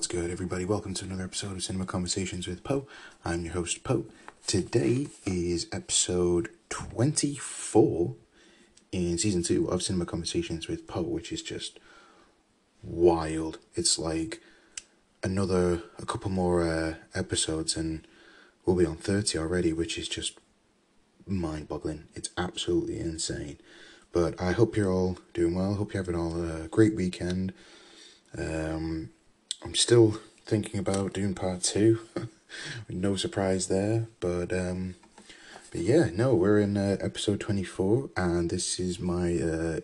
What's good, everybody? Welcome to another episode of Cinema Conversations with Poe. I'm your host, Poe. Today is episode 24 in season two of Cinema Conversations with Poe, which is just wild. It's like another, a couple more uh, episodes, and we'll be on 30 already, which is just mind boggling. It's absolutely insane. But I hope you're all doing well. Hope you're having all a great weekend. Um, I'm still thinking about doing part two. no surprise there, but um, but yeah, no, we're in uh, episode twenty four, and this is my uh,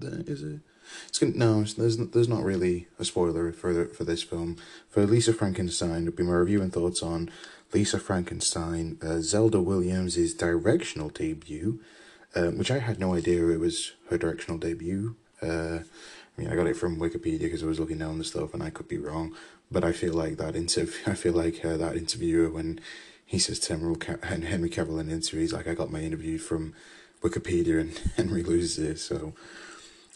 is it? It's gonna no, there's there's not really a spoiler for for this film. For Lisa Frankenstein, it'll be my review and thoughts on Lisa Frankenstein, uh, Zelda Williams' directional debut um, which I had no idea it was her directional debut. Uh, I mean, I got it from Wikipedia because I was looking down the stuff, and I could be wrong. But I feel like that interview. I feel like uh, that interviewer when he says to Henry, Henry Cavill in an interview, he's like, "I got my interview from Wikipedia," and Henry loses it. So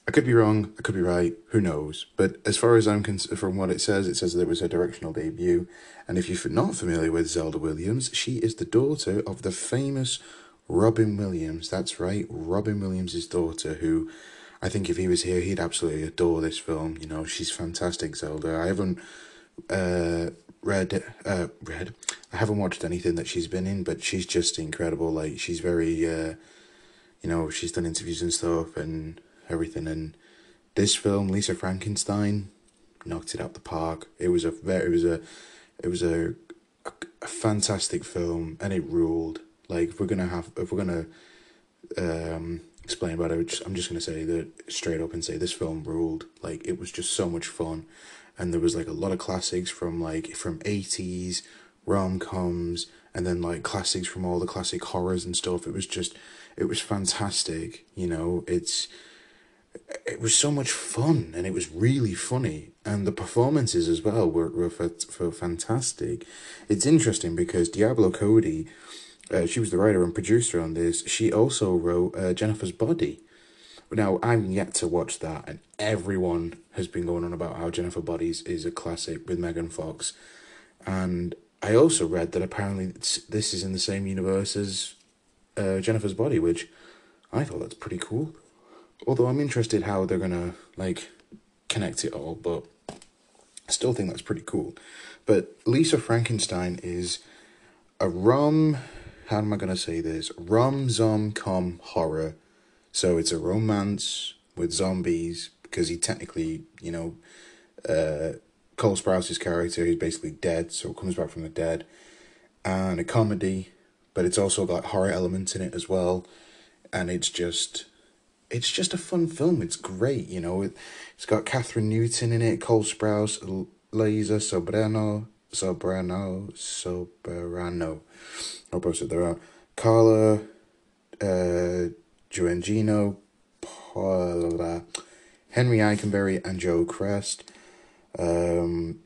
I could be wrong. I could be right. Who knows? But as far as I'm concerned, from what it says, it says that it was her directional debut. And if you're not familiar with Zelda Williams, she is the daughter of the famous Robin Williams. That's right, Robin Williams' daughter, who I think if he was here, he'd absolutely adore this film. You know, she's fantastic, Zelda. I haven't uh, read, uh, read, I haven't watched anything that she's been in, but she's just incredible. Like, she's very, uh, you know, she's done interviews and stuff and everything. And this film, Lisa Frankenstein, knocked it out the park. It was a very, it was a, it was a, a, a fantastic film, and it ruled like if we're gonna have if we're gonna um explain about it, I'm just gonna say that straight up and say this film ruled. Like it was just so much fun, and there was like a lot of classics from like from eighties rom coms, and then like classics from all the classic horrors and stuff. It was just it was fantastic. You know, it's it was so much fun and it was really funny and the performances as well were, were, were fantastic it's interesting because diablo cody uh, she was the writer and producer on this. She also wrote uh, Jennifer's Body. Now, I'm yet to watch that, and everyone has been going on about how Jennifer Bodies is a classic with Megan Fox. And I also read that apparently this is in the same universe as uh, Jennifer's Body, which I thought that's pretty cool. Although I'm interested how they're gonna like connect it all, but I still think that's pretty cool. But Lisa Frankenstein is a rum how am I going to say this? Rom zom com horror. So it's a romance with zombies because he technically, you know, uh, Cole Sprouse's character, he's basically dead, so comes back from the dead. And a comedy, but it's also got horror elements in it as well. And it's just, it's just a fun film. It's great, you know. It, it's got Kathryn Newton in it, Cole Sprouse, Liza Sobrano, Sobrano, Sobrano. I'll post it. Are Carla, uh, Gugino, Paula, Henry Eikenberry, and Joe Chrest. Um,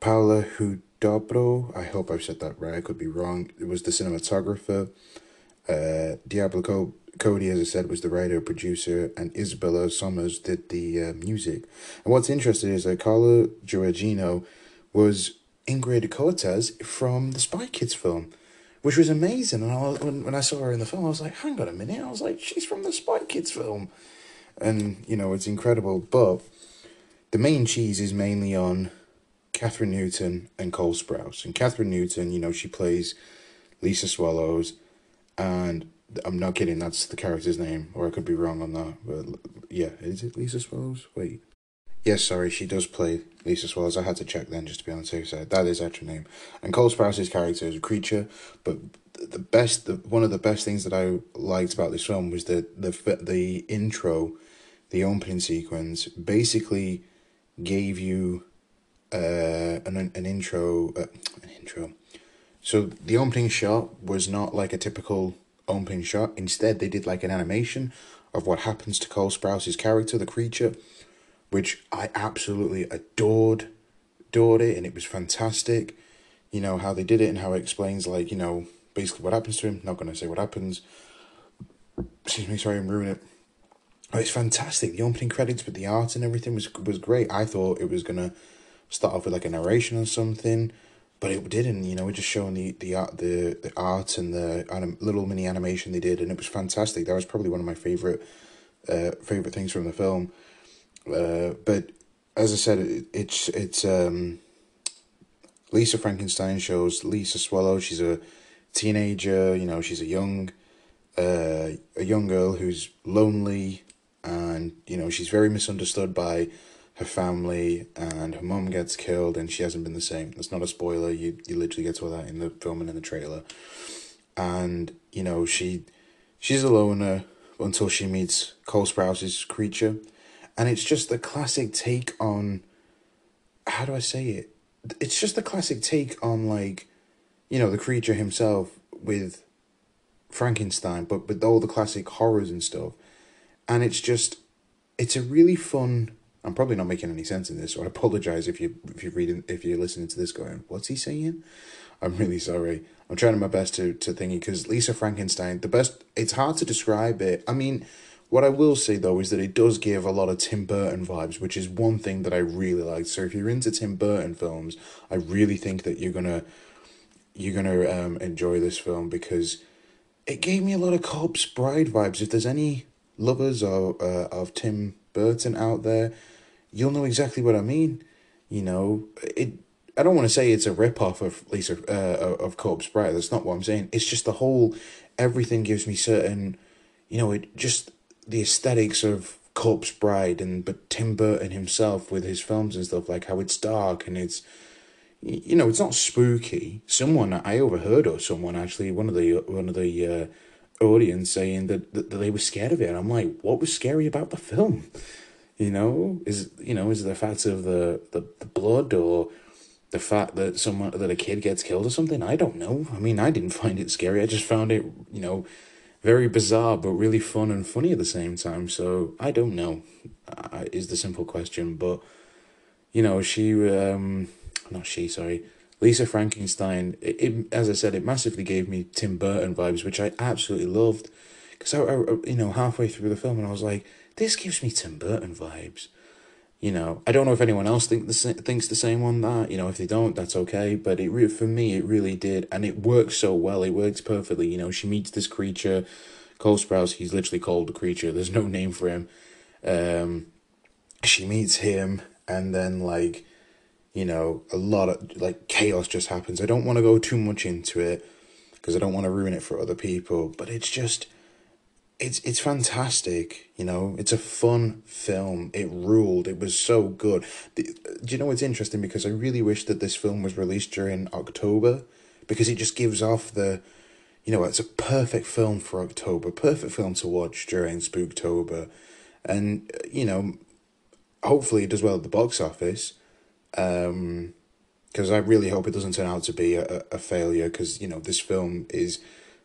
Paula Huidobro, I hope I've said that right. I could be wrong. It was the cinematographer. Uh, Diablo Co- Cody, as I said, was the writer, producer, and Isabella Summers did the uh, music. And what's interesting is that Carla Gugino was Ingrid Cortez from the Spy Kids film which was amazing. And I, when, when I saw her in the film, I was like, hang on a minute. I was like, she's from the Spy Kids film. And, you know, it's incredible. But the main cheese is mainly on Kathryn Newton and Cole Sprouse. And Kathryn Newton, you know, she plays Lisa Swallows. And I'm not kidding, that's the character's name. Or I could be wrong on that. But yeah, is it Lisa Swallows? Wait. Yes, sorry, she does play Lisa Swallows. I had to check then just to be on the safe side. That is actual name. And Cole Sprouse's character is a creature, but the best, the, one of the best things that I liked about this film was that the the intro, the opening sequence, basically gave you uh, an an intro, uh, an intro. So the opening shot was not like a typical opening shot. Instead, they did like an animation of what happens to Cole Sprouse's character, the creature which I absolutely adored, adored it, and it was fantastic. You know how they did it and how it explains like you know basically what happens to him. Not gonna say what happens. Excuse me, sorry, I'm ruining it. Oh, it's fantastic. The opening credits with the art and everything was was great. I thought it was gonna start off with like a narration or something, but it didn't. You know, it just showing the the art, the the art and the anim- little mini animation they did, and it was fantastic. That was probably one of my favorite uh, favorite things from the film. Uh, but as I said, it, it's it's um, Lisa Frankenstein shows Lisa Swallow. She's a teenager. You know, she's a young uh, a young girl who's lonely, and you know she's very misunderstood by her family, and her mom gets killed, and she hasn't been the same. That's not a spoiler. You you literally get to all that in the film and in the trailer, and you know she she's a loner until she meets Cole Sprouse's creature, and it's just the classic take on. How do I say it? It's just the classic take on like, you know, the creature himself with Frankenstein, but with all the classic horrors and stuff. And it's just, it's a really fun. I'm probably not making any sense in this, so I apologize if you if you're reading if you're listening to this going, what's he saying? I'm really sorry. I'm trying my best to to thingy because Lisa Frankenstein, the best. It's hard to describe it. I mean, what I will say though is that it does give a lot of Tim Burton vibes, which is one thing that I really like. So if you're into Tim Burton films, I really think that you're gonna you're gonna um, enjoy this film because it gave me a lot of Corpse Bride vibes. If there's any lovers of uh, of Tim Burton out there, you'll know exactly what I mean. You know, it. I don't want to say it's a rip off of Lisa uh, of Corpse Bride. That's not what I'm saying. It's just the whole everything gives me certain, you know, it just the aesthetics of Corpse Bride and but Tim Burton himself with his films and stuff like how it's dark and it's you know it's not spooky. Someone I overheard or someone actually one of the one of the uh, audience saying that, that they were scared of it. And I'm like, what was scary about the film? You know, is you know is it the fact of the, the, the blood or the fact that someone that a kid gets killed or something? I don't know. I mean, I didn't find it scary. I just found it you know very bizarre but really fun and funny at the same time. So I don't know, uh, is the simple question. But you know, she, um, not she, sorry, Lisa Frankenstein. It, it as I said, it massively gave me Tim Burton vibes, which I absolutely loved. Because I, I, you know, halfway through the film, and I was like, this gives me Tim Burton vibes. You know, I don't know if anyone else think the thinks the same on that. You know, if they don't, that's okay. But it re- for me, it really did, and it works so well. It works perfectly. You know, she meets this creature, Cole Sprouse. He's literally called the creature. There's no name for him. Um, she meets him, and then like, you know, a lot of like chaos just happens. I don't want to go too much into it because I don't want to ruin it for other people. But it's just it's it's fantastic. You know, it's a fun film. It ruled. It was so good. The, do you know what's interesting? Because I really wish that this film was released during October, because it just gives off the, you know, it's a perfect film for October. Perfect film to watch during Spooktober, and you know, hopefully it does well at the box office. Um, because I really hope it doesn't turn out to be a, a failure. Because you know, this film is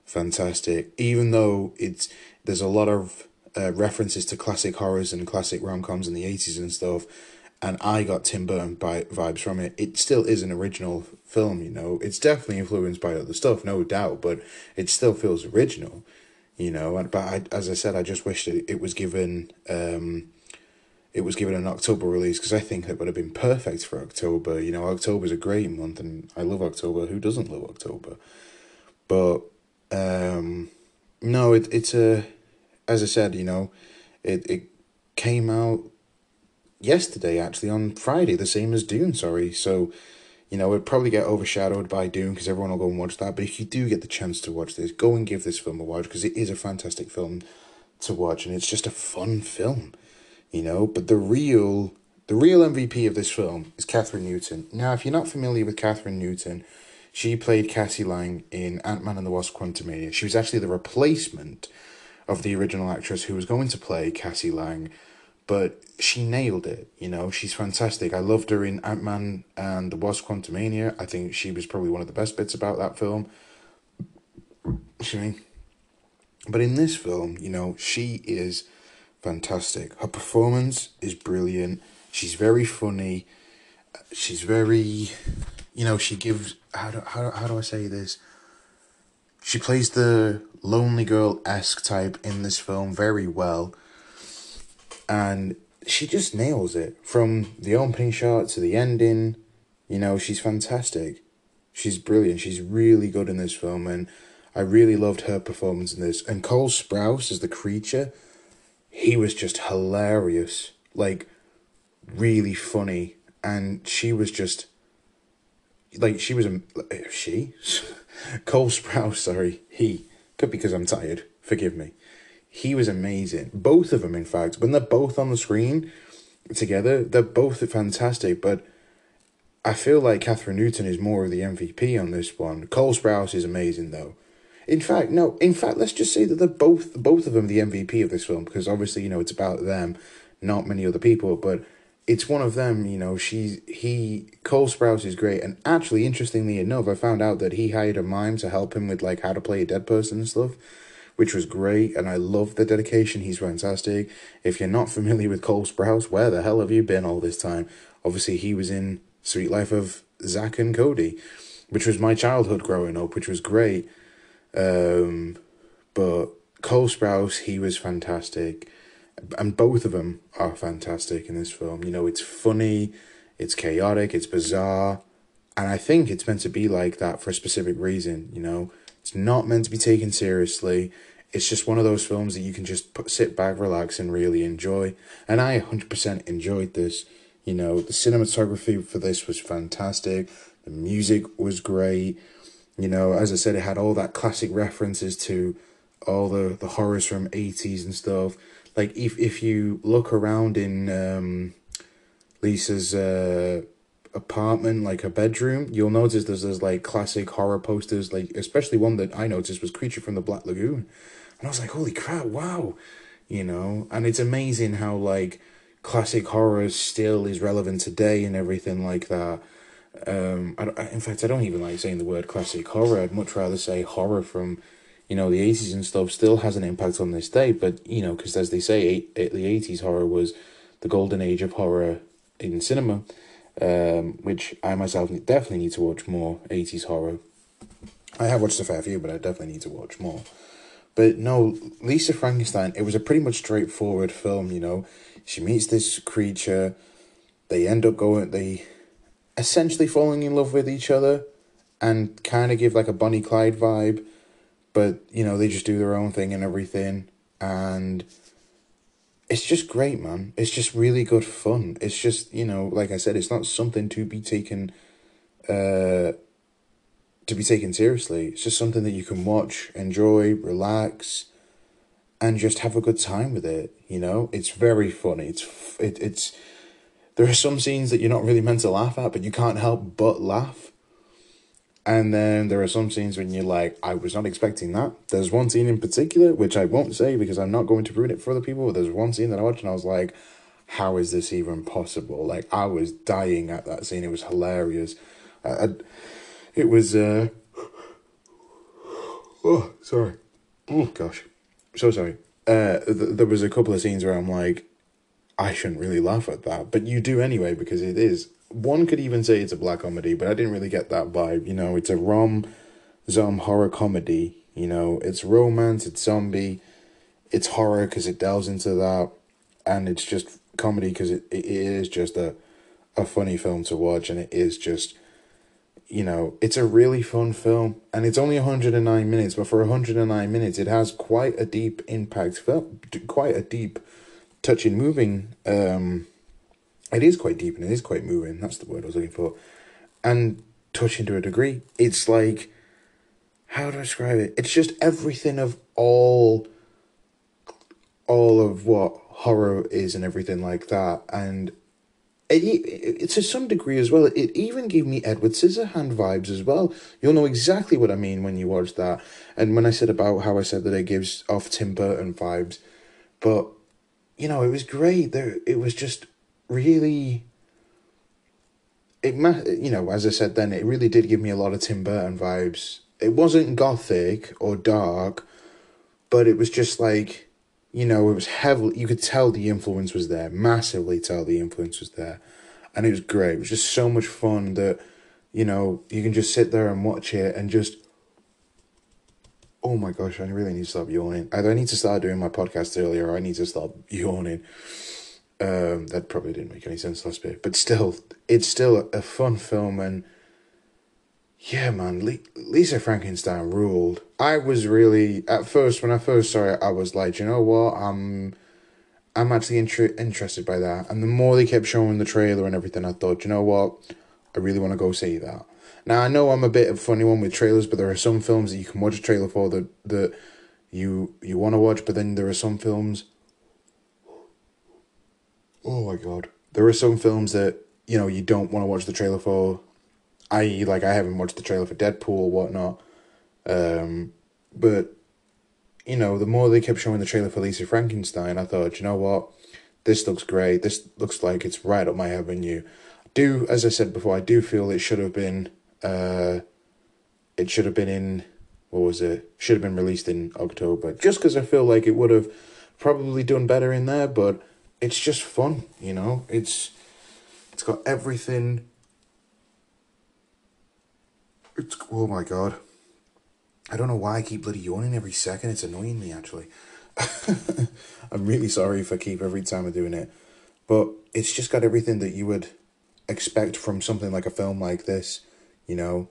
fantastic, even though it's there's a lot of uh, references to classic horrors and classic rom coms in the eighties and stuff, and I got Tim Burton by, vibes from it. It still is an original film, you know. It's definitely influenced by other stuff, no doubt, but it still feels original, you know. And but I, as I said, I just wish that it was given. Um, it was given an October release because I think it would have been perfect for October. You know, October is a great month, and I love October. Who doesn't love October? But um, no, it it's a, as I said, you know, it it came out yesterday actually on Friday, the same as Dune. Sorry, so you know it'd probably get overshadowed by Dune because everyone will go and watch that. But if you do get the chance to watch this, go and give this film a watch because it is a fantastic film to watch and it's just a fun film, you know. But the real the real MVP of this film is Kathryn Newton. Now, if you're not familiar with Kathryn Newton, she played Cassie Lang in Ant Man and the Wasp Quantumania. She was actually the replacement of the original actress who was going to play Cassie Lang, but she nailed it. You know, she's fantastic. I loved her in Ant Man and the Wasp Quantumania. I think she was probably one of the best bits about that film. Excuse me. But in this film, you know, she is fantastic. Her performance is brilliant. She's very funny. She's very, you know, she gives how do how how do I say this? She plays the lonely girl esque type in this film very well, and she just nails it from the opening shot to the ending. You know, she's fantastic. She's brilliant. She's really good in this film, and I really loved her performance in this. And Cole Sprouse as the creature, he was just hilarious. Like, really funny. And she was just. Like, she was a. She? Cole Sprouse, sorry. He. Could because I'm tired. Forgive me. He was amazing. Both of them, in fact. When they're both on the screen together, they're both fantastic. But I feel like Kathryn Newton is more of the MVP on this one. Cole Sprouse is amazing, though. In fact, no. In fact, let's just say that they're both both of them the MVP of this film because obviously you know it's about them, not many other people, but it's one of them. You know, she's he Cole Sprouse is great, and actually, interestingly enough, I found out that he hired a mime to help him with like how to play a dead person and stuff, which was great, and I love the dedication. He's fantastic. If you're not familiar with Cole Sprouse, where the hell have you been all this time? Obviously, he was in Sweet Life of Zack and Cody, which was my childhood growing up, which was great um, but Cole Sprouse, he was fantastic. And both of them are fantastic in this film. You know, it's funny, it's chaotic, it's bizarre. And I think it's meant to be like that for a specific reason, you know. It's not meant to be taken seriously. It's just one of those films that you can just put, sit back, relax, and really enjoy. And I 100% enjoyed this. You know, the cinematography for this was fantastic. The music was great. You know, as I said, it had all that classic references to all the, the horrors from 80s and stuff. Like, if, if you look around in um, Lisa's uh, apartment, like her bedroom, you'll notice there's, there's like classic horror posters, like, especially one that I noticed was Creature from the Black Lagoon. And I was like, holy crap, wow. You know, and it's amazing how, like, classic horror still is relevant today and everything like that. Um, I, in fact, I don't even like saying the word classic horror. I'd much rather say horror from, you know, the eighties and stuff. Still has an impact on this day, but you know, because as they say, eight, the eighties horror was the golden age of horror in cinema. Um, which I myself definitely need to watch more eighties horror. I have watched a fair few, but I definitely need to watch more. But no, Lisa Frankenstein, it was a pretty much straightforward film, you know. She meets this creature, they end up going, they essentially falling in love with each other and kind of give like a Bonnie Clyde vibe, but you know, they just do their own thing and everything. And it's just great, man. It's just really good fun. It's just, you know, like I said, it's not something to be taken uh to be taken seriously. It's just something that you can watch, enjoy, relax, and just have a good time with it. You know, it's very funny. It's it, it's there are some scenes that you're not really meant to laugh at, but you can't help but laugh. And then there are some scenes when you're like, I was not expecting that. There's one scene in particular, which I won't say because I'm not going to ruin it for other people. But there's one scene that I watched and I was like, how is this even possible? Like, I was dying at that scene. It was hilarious. I, I, it was, uh, oh, sorry. Oh, gosh. So sorry. Uh, th- there was a couple of scenes where I'm like, I shouldn't really laugh at that, but you do anyway because it is. One could even say it's a black comedy, but I didn't really get that vibe. You know, it's a rom, zom horror comedy. You know, it's romance, it's zombie, it's horror because it delves into that, and it's just comedy because it, it is just a, a funny film to watch, and it is just, you know, it's a really fun film, and it's only 109 minutes, but for 109 minutes, it has quite a deep impact, quite a deep touching, moving. Um, it is quite deep and it is quite moving. That's the word I was looking for. And touching to a degree. It's like, how do I describe it? It's just everything of all, all of what horror is and everything like that. And it, it, to some degree as well, it even gave me Edward Scissorhand vibes as well. You'll know exactly what I mean when you watch that. And when I said about how I said that it gives off Tim Burton vibes, but you know, it was great. There, it was just really. It you know, as I said then, it really did give me a lot of Tim Burton vibes. It wasn't gothic or dark, but it was just like, you know, it was heavily. You could tell the influence was there, massively tell the influence was there, and it was great. It was just so much fun that, you know, you can just sit there and watch it and just oh my gosh, I really need to stop yawning. Either I need to start doing my podcast earlier or I need to stop yawning. Um, that probably didn't make any sense last bit, but still, it's still a fun film, and yeah, man, Le- Lisa Frankenstein ruled. I was really at first when I first saw it, I was like, you know what, I'm, I'm actually inter- interested by that, and the more they kept showing the trailer and everything, I thought, you know what, I really want to go see that. Now I know I'm a bit of a funny one with trailers, but there are some films that you can watch a trailer for that that you you want to watch, but then there are some films oh my god, there are some films that you know you don't want to watch the trailer for. i.e., like I haven't watched the trailer for Deadpool or whatnot, um, but you know the more they kept showing the trailer for Lisa Frankenstein, I thought, you know what, this looks great. This looks like it's right up my avenue. Do as I said before, I do feel it should have been. Uh, it should have been in what was it? Should have been released in October. Just because I feel like it would have probably done better in there, but it's just fun, you know. It's it's got everything. It's oh my god. I don't know why I keep bloody yawning every second. It's annoying me actually. I'm really sorry if I keep every time I'm doing it, but it's just got everything that you would expect from something like a film like this. You know,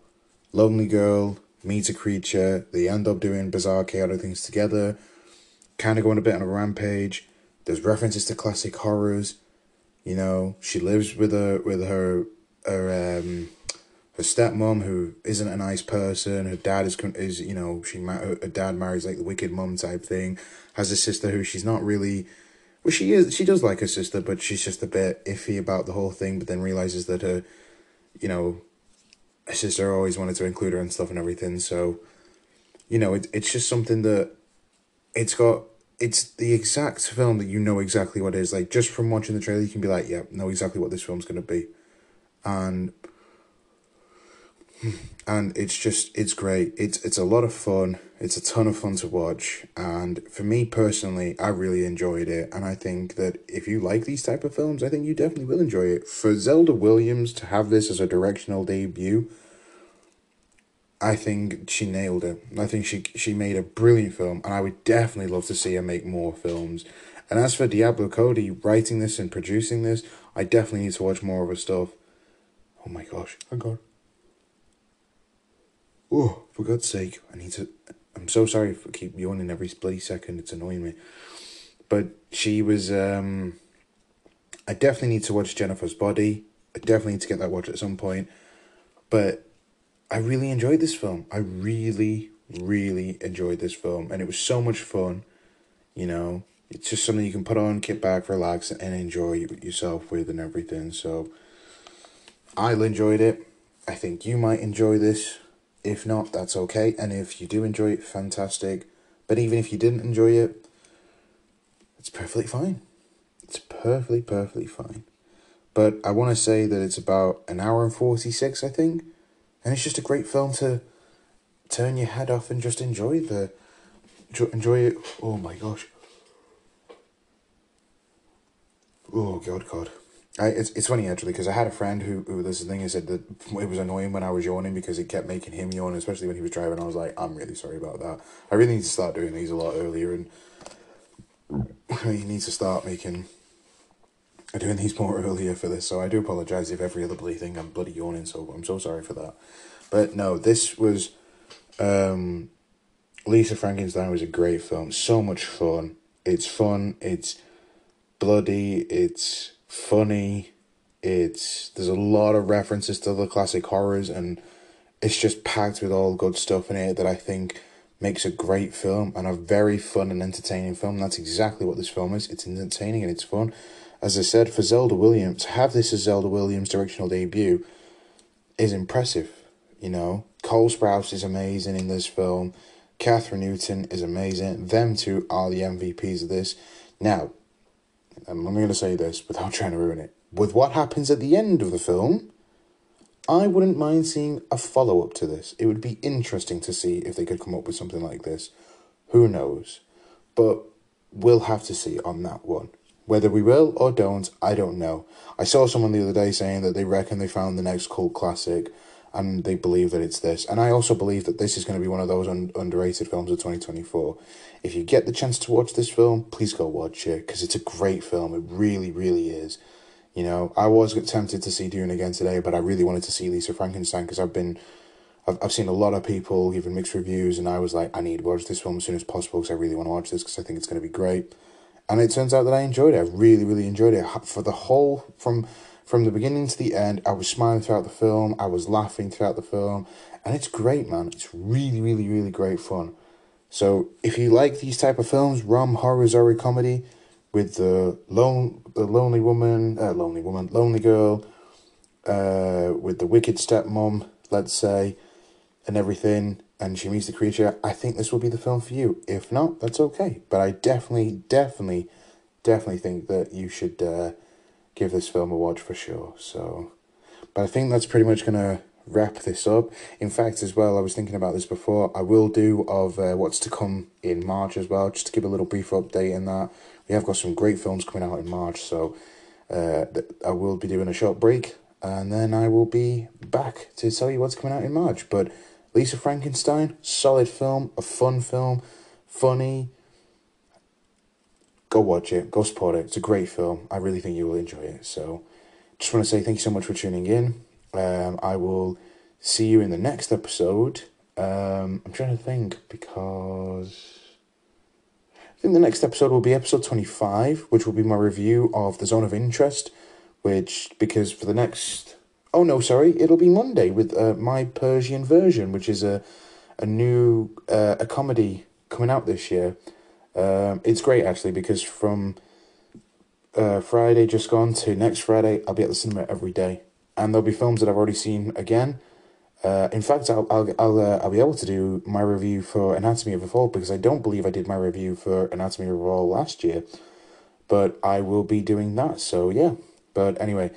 lonely girl meets a creature. They end up doing bizarre, chaotic things together. Kind of going a bit on a rampage there's references to classic horrors. You know, she lives with her with her her um her stepmom who isn't a nice person. Her dad is is you know she her dad marries like the wicked mom type thing. Has a sister who she's not really. Well, she is. She does like her sister, but she's just a bit iffy about the whole thing. But then realizes that her, you know, her sister always wanted to include her and stuff and everything. So, you know, it, it's just something that it's got it's the exact film that you know exactly what it is. Like just from watching the trailer, you can be like, yeah, know exactly what this film's gonna be, and and it's just it's great. It's it's a lot of fun. It's a ton of fun to watch, and for me personally, I really enjoyed it. And I think that if you like these type of films, I think you definitely will enjoy it. For Zelda Williams to have this as a directional debut I think she nailed it. I think she she made a brilliant film, and I would definitely love to see her make more films. And as for Diablo Cody writing this and producing this, I definitely need to watch more of her stuff. Oh my gosh! Oh god. Oh, for God's sake! I need to. I'm so sorry for keep yawning every split second. It's annoying me. But she was. um I definitely need to watch Jennifer's Body. I definitely need to get that watch at some point. But I really enjoyed this film. I really, really enjoyed this film, and it was so much fun. You know, it's just something you can put on, kick back, relax, and enjoy yourself with, and everything. So, I enjoyed it. I think you might enjoy this. If not, that's okay. And if you do enjoy it, fantastic. But even if you didn't enjoy it, it's perfectly fine. It's perfectly, perfectly fine. But I want to say that it's about an hour and 46, I think and it's just a great film to turn your head off and just enjoy the enjoy it. Oh my gosh. Oh god, god. I, it's it's funny actually because I had a friend who who this thing he said that it was annoying when I was yawning because it kept making him yawn, especially when he was driving. I was like, I'm really sorry about that. I really need to start doing these a lot earlier, and he needs to start making doing these more earlier for this, so I do apologize if every other bloody thing I'm bloody yawning. So I'm so sorry for that. But no, this was um, Lisa Frankenstein was a great film. So much fun. It's fun. It's bloody. It's funny. It's there's a lot of references to the classic horrors, and it's just packed with all good stuff in it that I think makes a great film and a very fun and entertaining film. That's exactly what this film is. It's entertaining and it's fun as I said, for Zelda Williams, to have this as Zelda Williams' directional debut is impressive. You know, Cole Sprouse is amazing in this film. Kathryn Newton is amazing. Them two are the MVPs of this. Now, I'm going to say this without trying to ruin it. With what happens at the end of the film, I wouldn't mind seeing a follow up to this. It would be interesting to see if they could come up with something like this. Who knows? But we'll have to see on that one. Whether we will or don't, I don't know. I saw someone the other day saying that they reckon they found the next cult classic, and they believe that it's this. And I also believe that this is going to be one of those un- underrated films of 2024. If you get the chance to watch this film, please go watch it because it's a great film. It really, really is. You know, I was tempted to see Dune again today, but I really wanted to see Lisa Frankenstein because I've been, I've, I've seen a lot of people giving mixed reviews, and I was like, I need to watch this film as soon as possible because I really want to watch this because I think it's going to be great. And it turns out that I enjoyed it. I really, really enjoyed it for the whole from from the beginning to the end, I was smiling throughout the film. I was laughing throughout the film, and it's great, man. It's really, really, really great fun. So if you like these type of films, rom horror zombie comedy, with the lone the lonely woman, uh, lonely woman, lonely girl, uh, with the wicked stepmom, let's say, and everything, and she meets the creature. I think this will be the film for you. If not, that's okay. But I definitely, definitely, definitely think that you should. Uh, give this film a watch for sure. So, but I think that's pretty much gonna wrap this up. In fact, as well, I was thinking about this before. I will do of uh, what's to come in March as well, just to give a little brief update in that. We have got some great films coming out in March, so uh, I will be doing a short break, and then I will be back to tell you what's coming out in March. But Lisa Frankenstein, solid film, a fun film, funny go watch it, go support it. It's a great film. I really think you will enjoy it. So, just want to say thank you so much for tuning in. Um, I will see you in the next episode. Um, I'm trying to think because I think the next episode will be episode 25, which will be my review of The Zone of Interest, which, because for the next, oh no, sorry, it'll be Monday with uh, My Persian Version, which is a, a new, uh, a comedy coming out this year. Um, it's great actually because from uh, Friday just gone to next Friday, I'll be at the cinema every day, and there'll be films that I've already seen again. Uh, in fact, I'll I'll I'll, uh, I'll be able to do my review for Anatomy of a Fall because I don't believe I did my review for Anatomy of a Fall last year, but I will be doing that. So yeah, but anyway,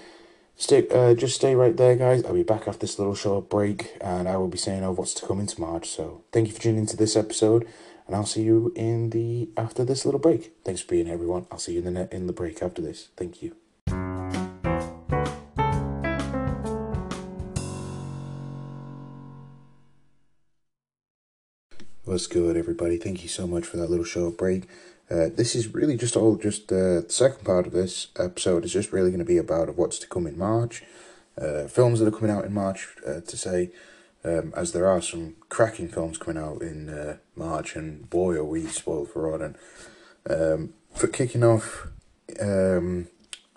stay uh, just stay right there, guys. I'll be back after this little short break, and I will be saying over what's to come into March. So thank you for tuning into this episode and I'll see you in the after this little break. Thanks for being here, everyone. I'll see you in the in the break after this. Thank you. What's good, everybody? Thank you so much for that little short break. Uh, this is really just all just uh, the second part of this episode is just really going to be about what's to come in March, uh, films that are coming out in March uh, to say um, as there are some cracking films coming out in uh, March, and boy, are we spoiled for rotten. Um, for kicking off, um,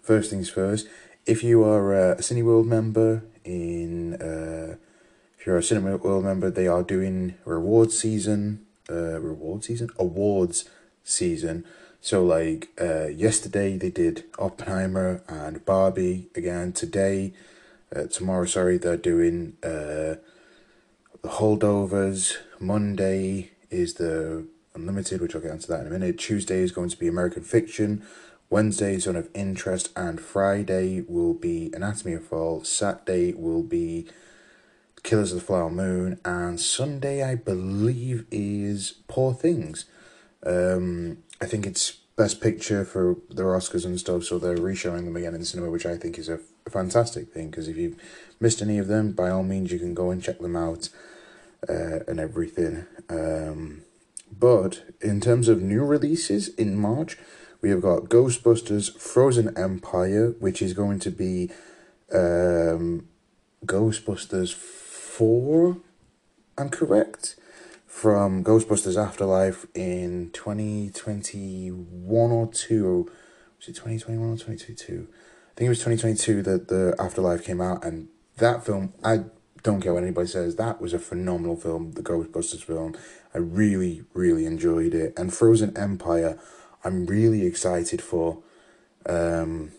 first things first, if you are a Cineworld member in, uh, if you're a Cineworld member, they are doing reward season, uh, reward season, awards season. So like uh, yesterday they did Oppenheimer and Barbie again. Today, uh, tomorrow, sorry, they're doing uh the holdovers. Monday is the Unlimited, which I'll get into that in a minute. Tuesday is going to be American Fiction. Wednesday, is Zone of Interest. And Friday will be Anatomy of Fall. Saturday will be Killers of the Flower Moon. And Sunday, I believe, is Poor Things. Um, I think it's Best Picture for their Oscars and stuff, so they're reshowing them again in cinema, which I think is a fantastic thing. Because if you've missed any of them, by all means, you can go and check them out uh, and everything. Um, but in terms of new releases in March, we have got Ghostbusters Frozen Empire, which is going to be um, Ghostbusters 4, I'm correct, from Ghostbusters Afterlife in 2021 or 2. Was it 2021 or 2022? I think it was 2022 that the Afterlife came out, and that film, I don't care what anybody says, that was a phenomenal film, the Ghostbusters film. I really, really enjoyed it. And Frozen Empire, I'm really excited for. Um,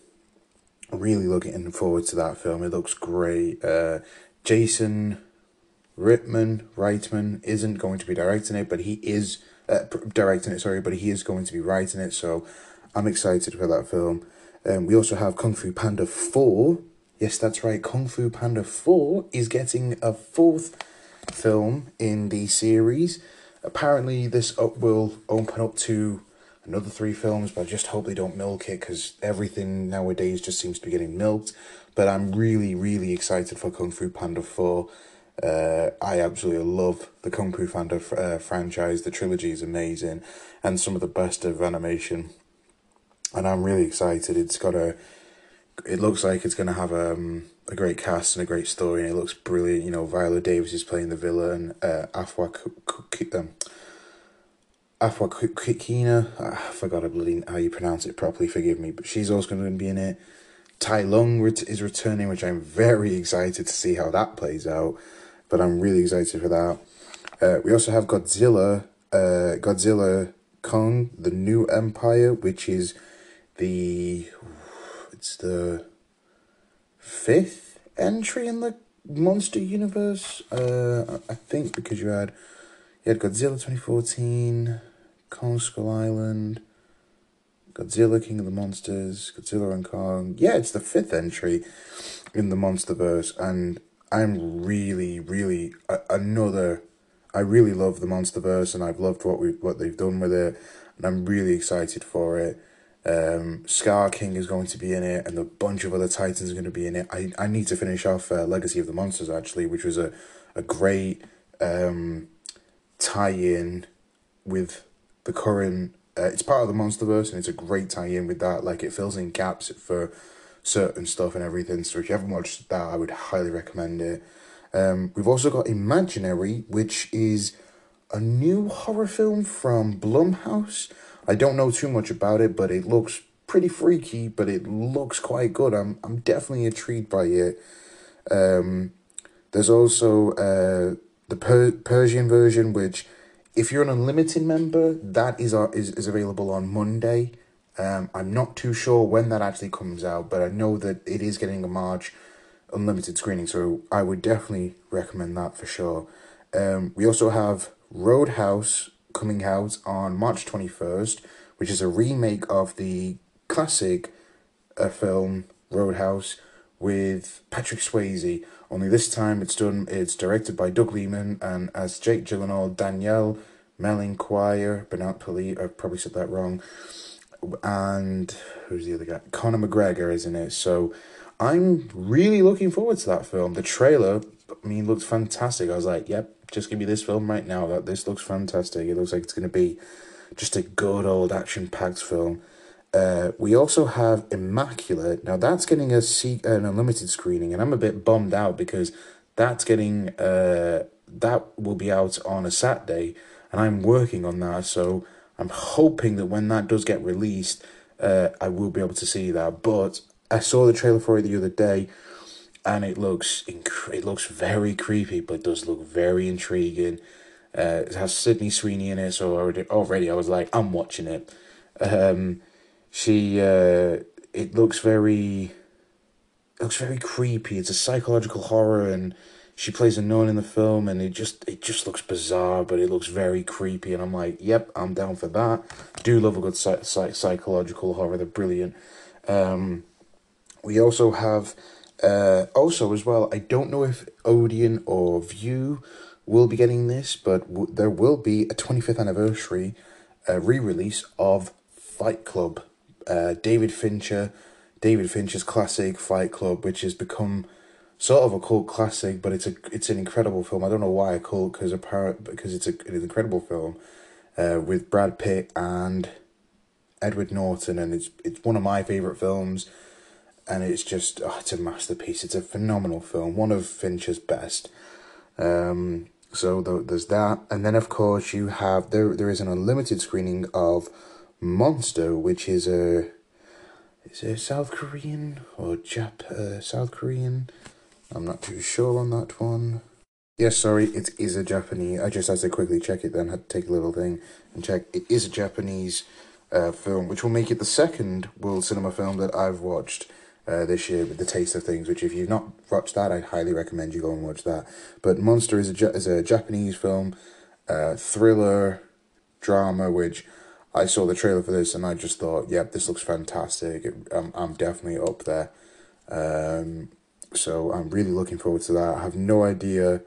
really looking forward to that film. It looks great. Uh, Jason Rittman, Reitman isn't going to be directing it, but he is uh, directing it. Sorry, but he is going to be writing it. So I'm excited for that film. Um, we also have Kung Fu Panda Four, Yes, that's right. Kung Fu Panda 4 is getting a fourth film in the series. Apparently, this up will open up to another three films, but I just hope they don't milk it because everything nowadays just seems to be getting milked. But I'm really, really excited for Kung Fu Panda 4. Uh, I absolutely love the Kung Fu Panda uh, franchise. The trilogy is amazing and some of the best of animation. And I'm really excited. It's got a. It looks like it's going to have um, a great cast and a great story, and it looks brilliant. You know, Viola Davis is playing the villain. Uh, Afua um, Afua Kikina, I forgot how you pronounce it properly, forgive me, but she's also going to be in it. Tai Lung is returning, which I'm very excited to see how that plays out, but I'm really excited for that. Uh, we also have Godzilla, uh, Godzilla Kong, the New Empire, which is the, it's the fifth entry in the monster universe, uh, I think, because you had you had Godzilla 2014, Kong Skull Island, Godzilla King of the Monsters, Godzilla and Kong. Yeah, it's the fifth entry in the MonsterVerse, and I'm really, really uh, another. I really love the MonsterVerse, and I've loved what we what they've done with it, and I'm really excited for it. Um, Skar King is going to be in it, and a bunch of other Titans are going to be in it. I, I need to finish off uh, Legacy of the Monsters actually, which was a a great um, tie-in with the current. Uh, it's part of the MonsterVerse, and it's a great tie-in with that. Like it fills in gaps for certain stuff and everything. So if you haven't watched that, I would highly recommend it. Um, we've also got Imaginary, which is a new horror film from Blumhouse. I don't know too much about it, but it looks pretty freaky, but it looks quite good. I'm I'm definitely intrigued by it. Um, there's also uh, the per- Persian version, which if you're an unlimited member, that is uh, is, is available on Monday. Um, I'm not too sure when that actually comes out, but I know that it is getting a March unlimited screening, so I would definitely recommend that for sure. Um, we also have Roadhouse coming out on March 21st, which is a remake of the classic uh, film Roadhouse with Patrick Swayze. Only this time it's done. It's directed by Doug Liman and as Jake Gyllenhaal, Danielle Melinquire, Bernard Poli. I've probably said that wrong. And who's the other guy? Conor McGregor is in it. So I'm really looking forward to that film. The trailer, I mean, looks fantastic. I was like, yep, just give me this film right now. That this looks fantastic. It looks like it's going to be just a good old action packed film. Uh, we also have Immaculate. Now that's getting a se- an unlimited screening, and I'm a bit bummed out because that's getting uh that will be out on a Saturday, and I'm working on that. So I'm hoping that when that does get released, uh, I will be able to see that. But I saw the trailer for it the other day, and it looks inc- it looks very creepy, but does look very intriguing. Uh, it has Sydney Sweeney in it, so already already I was like, I'm watching it. Um, she uh, it looks very it looks very creepy. It's a psychological horror, and she plays a nun in the film, and it just it just looks bizarre, but it looks very creepy. And I'm like, yep, I'm down for that. Do love a good psych- psych- psychological horror. They're brilliant. Um, we also have uh, also as well. I don't know if Odeon or Vue will be getting this, but w- there will be a 25th anniversary uh, re-release of Fight Club uh, David Fincher, David Fincher's classic Fight Club, which has become sort of a cult classic, but it's a it's an incredible film. I don't know why a cult because apparent because it's a an incredible film, uh, with Brad Pitt and Edward Norton, and it's it's one of my favorite films, and it's just oh, it's a masterpiece. It's a phenomenal film, one of Fincher's best. Um, so there's that, and then of course you have there there is an unlimited screening of Monster, which is a is it South Korean or Jap uh, South Korean? I'm not too sure on that one. Yes, sorry, it is a Japanese. I just had to quickly check it then, had to take a little thing and check. It is a Japanese uh, film, which will make it the second world cinema film that I've watched uh, this year with The Taste of Things, which if you've not watched that, I highly recommend you go and watch that. But Monster is a, is a Japanese film, uh, thriller, drama, which I saw the trailer for this and I just thought, yep, this looks fantastic. I'm, I'm definitely up there. Um, so I'm really looking forward to that. I have no idea,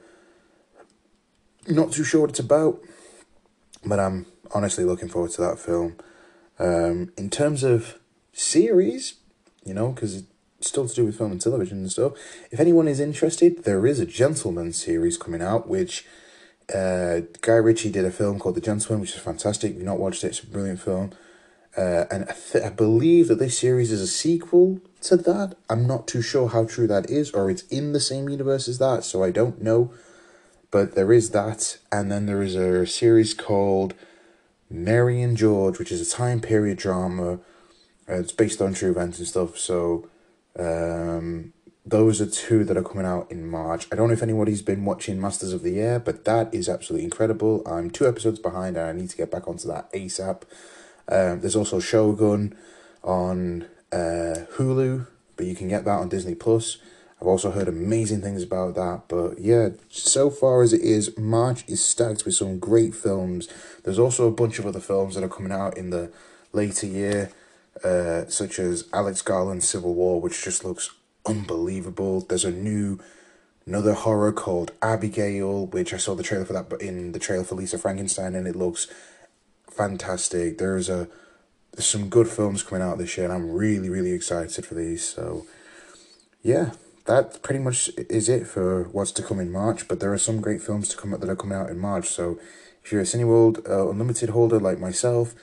not too sure what it's about, but I'm honestly looking forward to that film. Um, in terms of series, you know, because it's still to do with film and television and stuff. If anyone is interested, there is a Gentlemen series coming out, which uh, Guy Ritchie did a film called The Gentlemen, which is fantastic. If you've not watched it, it's a brilliant film. Uh, and I, th- I believe that this series is a sequel to that. I'm not too sure how true that is, or it's in the same universe as that, so I don't know. But there is that, and then there is a series called Mary and George, which is a time period drama. Uh, it's based on true events and stuff. So, um, those are two that are coming out in March. I don't know if anybody's been watching Masters of the Air, but that is absolutely incredible. I'm two episodes behind, and I need to get back onto that ASAP. Um, there's also Shogun on uh, Hulu, but you can get that on Disney Plus. I've also heard amazing things about that, but yeah, so far as it is, March is stacked with some great films. There's also a bunch of other films that are coming out in the later year, uh, such as Alex Garland's Civil War, which just looks unbelievable. There's a new another horror called Abigail, which I saw the trailer for that, but in the trailer for Lisa Frankenstein, and it looks fantastic. There's a there's some good films coming out this year, and I'm really really excited for these. So, yeah, that pretty much is it for what's to come in March. But there are some great films to come out that are coming out in March. So, if you're a Cineworld uh, Unlimited holder like myself,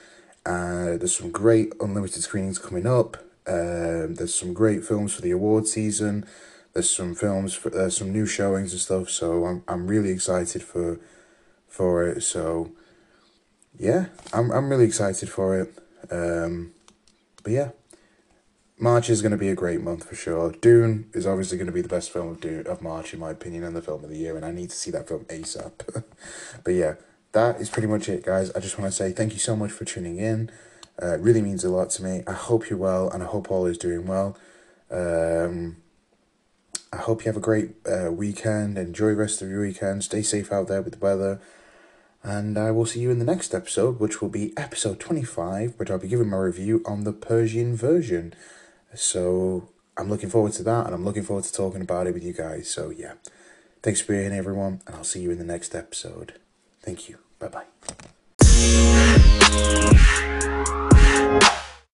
uh, there's some great unlimited screenings coming up. Um, there's some great films for the award season. There's some films for uh, some new showings and stuff. So I'm I'm really excited for for it. So yeah, I'm I'm really excited for it. Um, but yeah, March is going to be a great month for sure. Dune is obviously going to be the best film of Dune, of March in my opinion, and the film of the year, and I need to see that film ASAP. but yeah, that is pretty much it, guys. I just want to say thank you so much for tuning in. Uh, it really means a lot to me. I hope you're well, and I hope all is doing well. Um, I hope you have a great uh, weekend. Enjoy the rest of your weekend. Stay safe out there with the weather. And I will see you in the next episode, which will be episode 25, which I'll be giving my review on the Persian version. So I'm looking forward to that, and I'm looking forward to talking about it with you guys. So, yeah. Thanks for being here, everyone, and I'll see you in the next episode. Thank you. Bye bye.